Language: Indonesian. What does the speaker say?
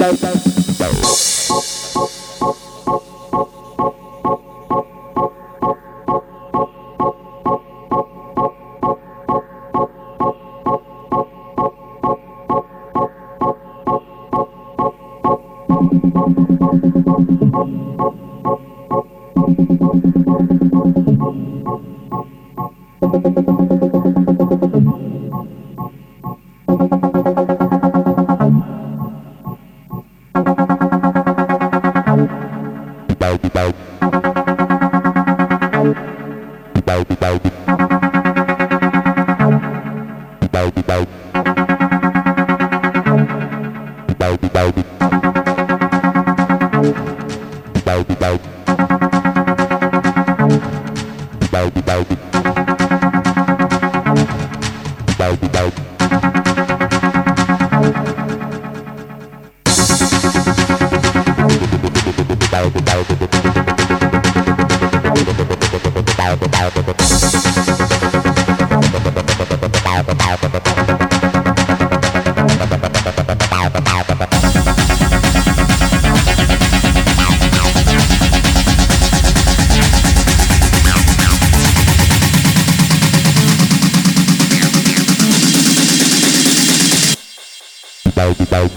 Bye. Bye.